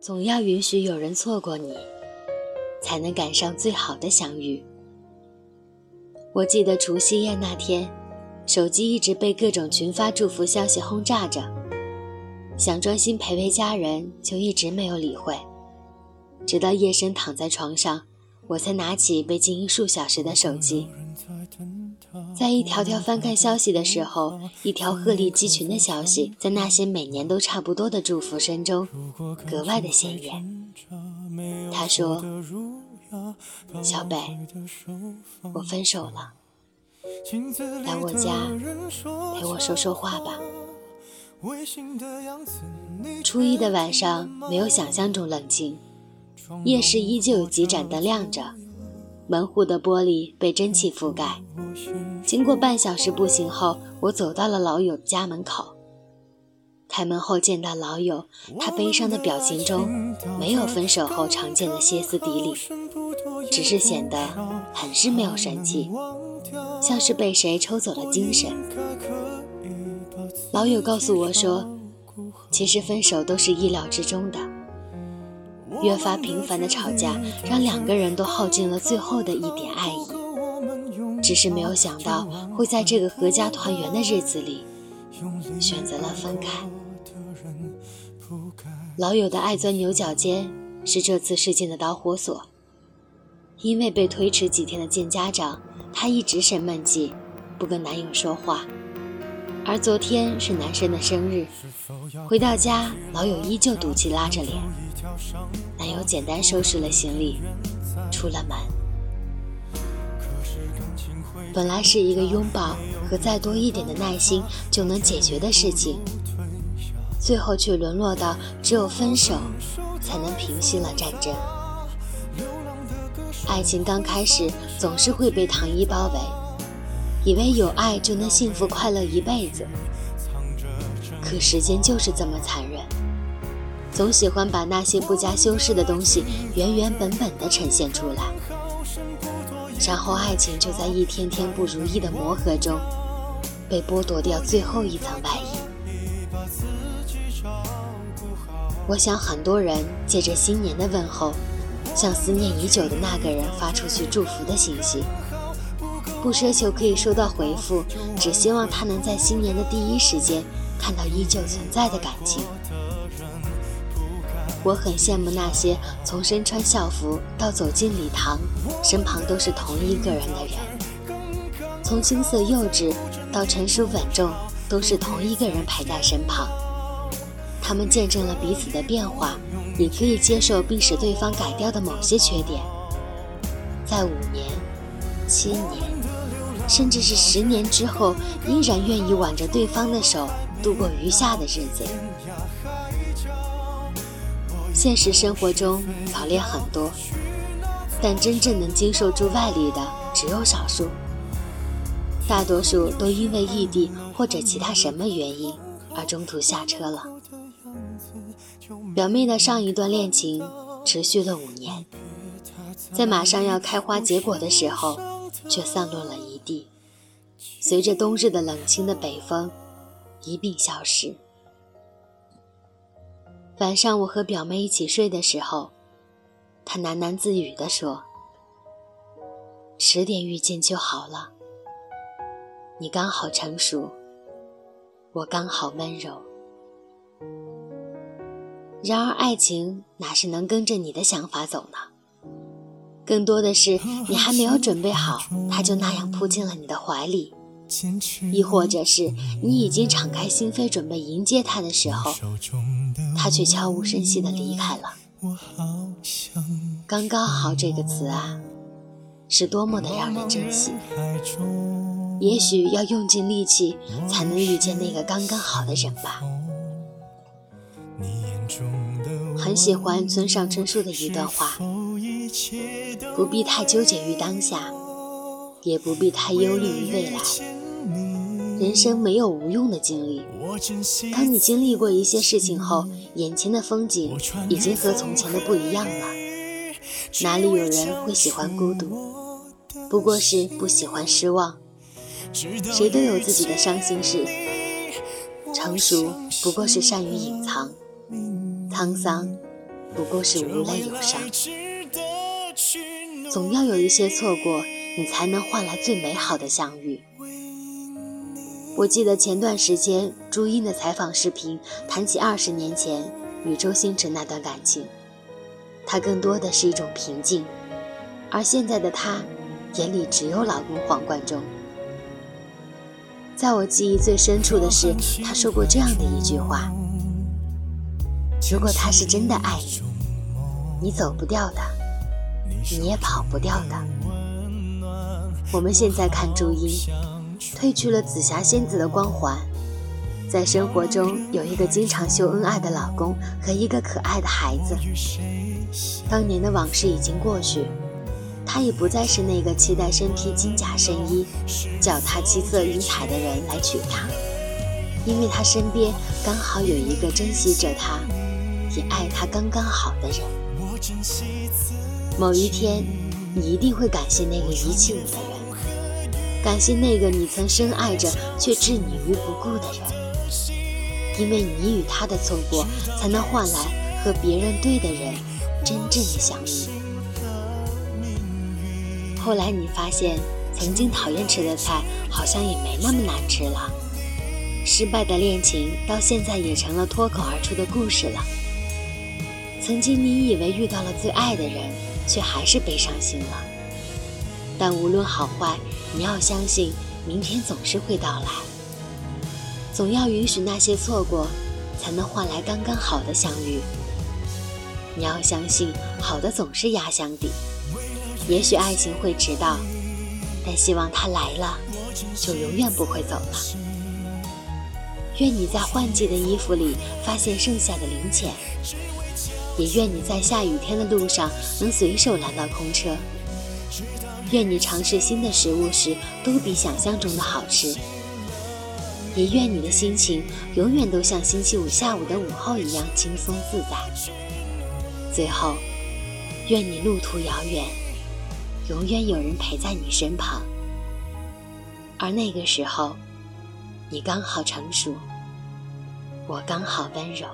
总要允许有人错过你，才能赶上最好的相遇。我记得除夕夜那天，手机一直被各种群发祝福消息轰炸着，想专心陪陪家人，就一直没有理会。直到夜深躺在床上，我才拿起被静音数小时的手机，在一条条翻看消息的时候，一条鹤立鸡群的消息，在那些每年都差不多的祝福声中，格外的显眼。他说：“小北，我分手了，来我家陪我说说话吧。”初一的晚上没有想象中冷清。夜市依旧有几盏灯亮着，门户的玻璃被蒸汽覆盖。经过半小时步行后，我走到了老友家门口。开门后见到老友，他悲伤的表情中没有分手后常见的歇斯底里，只是显得很是没有神气，像是被谁抽走了精神。老友告诉我说，其实分手都是意料之中的。越发频繁的吵架，让两个人都耗尽了最后的一点爱意。只是没有想到，会在这个阖家团圆的日子里，选择了分开。老友的爱钻牛角尖，是这次事件的导火索。因为被推迟几天的见家长，她一直生闷气，不跟男友说话。而昨天是男生的生日，回到家，老友依旧赌气拉着脸。男友简单收拾了行李，出了门。本来是一个拥抱和再多一点的耐心就能解决的事情，最后却沦落到只有分手才能平息了战争。爱情刚开始总是会被糖衣包围。以为有爱就能幸福快乐一辈子，可时间就是这么残忍，总喜欢把那些不加修饰的东西原原本本的呈现出来，然后爱情就在一天天不如意的磨合中，被剥夺掉最后一层外衣。我想很多人借着新年的问候，向思念已久的那个人发出去祝福的信息。不奢求可以收到回复，只希望他能在新年的第一时间看到依旧存在的感情。我很羡慕那些从身穿校服到走进礼堂，身旁都是同一个人的人；从青涩幼稚到成熟稳重，都是同一个人陪在身旁。他们见证了彼此的变化，也可以接受并使对方改掉的某些缺点。在五年、七年。甚至是十年之后，依然愿意挽着对方的手度过余下的日子。现实生活中早恋很多，但真正能经受住外力的只有少数，大多数都因为异地或者其他什么原因而中途下车了。表妹的上一段恋情持续了五年，在马上要开花结果的时候。却散落了一地，随着冬日的冷清的北风一并消失。晚上我和表妹一起睡的时候，她喃喃自语地说：“迟点遇见就好了，你刚好成熟，我刚好温柔。”然而，爱情哪是能跟着你的想法走呢？更多的是，你还没有准备好，他就那样扑进了你的怀里；亦或者是你已经敞开心扉准备迎接他的时候，他却悄无声息地离开了。刚刚好这个词啊，是多么的让人珍惜。也许要用尽力气才能遇见那个刚刚好的人吧。很喜欢村上春树的一段话。不必太纠结于当下，也不必太忧虑于未来。人生没有无用的经历。当你经历过一些事情后，眼前的风景已经和从前的不一样了。哪里有人会喜欢孤独？不过是不喜欢失望。谁都有自己的伤心事。成熟不过是善于隐藏，沧桑。不过是无泪有伤。总要有一些错过，你才能换来最美好的相遇。我记得前段时间朱茵的采访视频，谈起二十年前与周星驰那段感情，她更多的是一种平静，而现在的她，眼里只有老公黄贯中。在我记忆最深处的是，她说过这样的一句话：“如果他是真的爱你，你走不掉的。”你也跑不掉的。我们现在看朱茵，褪去了紫霞仙子的光环，在生活中有一个经常秀恩爱的老公和一个可爱的孩子。当年的往事已经过去，她已不再是那个期待身披金甲圣衣、脚踏七色云彩的人来娶她，因为她身边刚好有一个珍惜着她，也爱他刚刚好的人。某一天，你一定会感谢那个遗弃你的人，感谢那个你曾深爱着却置你于不顾的人，因为你与他的错过，才能换来和别人对的人真正的相遇。后来你发现，曾经讨厌吃的菜，好像也没那么难吃了。失败的恋情，到现在也成了脱口而出的故事了。曾经你以为遇到了最爱的人，却还是被伤心了。但无论好坏，你要相信，明天总是会到来。总要允许那些错过，才能换来刚刚好的相遇。你要相信，好的总是压箱底。也许爱情会迟到，但希望它来了，就永远不会走了。愿你在换季的衣服里发现剩下的零钱。也愿你在下雨天的路上能随手拦到空车。愿你尝试新的食物时都比想象中的好吃。也愿你的心情永远都像星期五下午的午后一样轻松自在。最后，愿你路途遥远，永远有人陪在你身旁。而那个时候，你刚好成熟，我刚好温柔。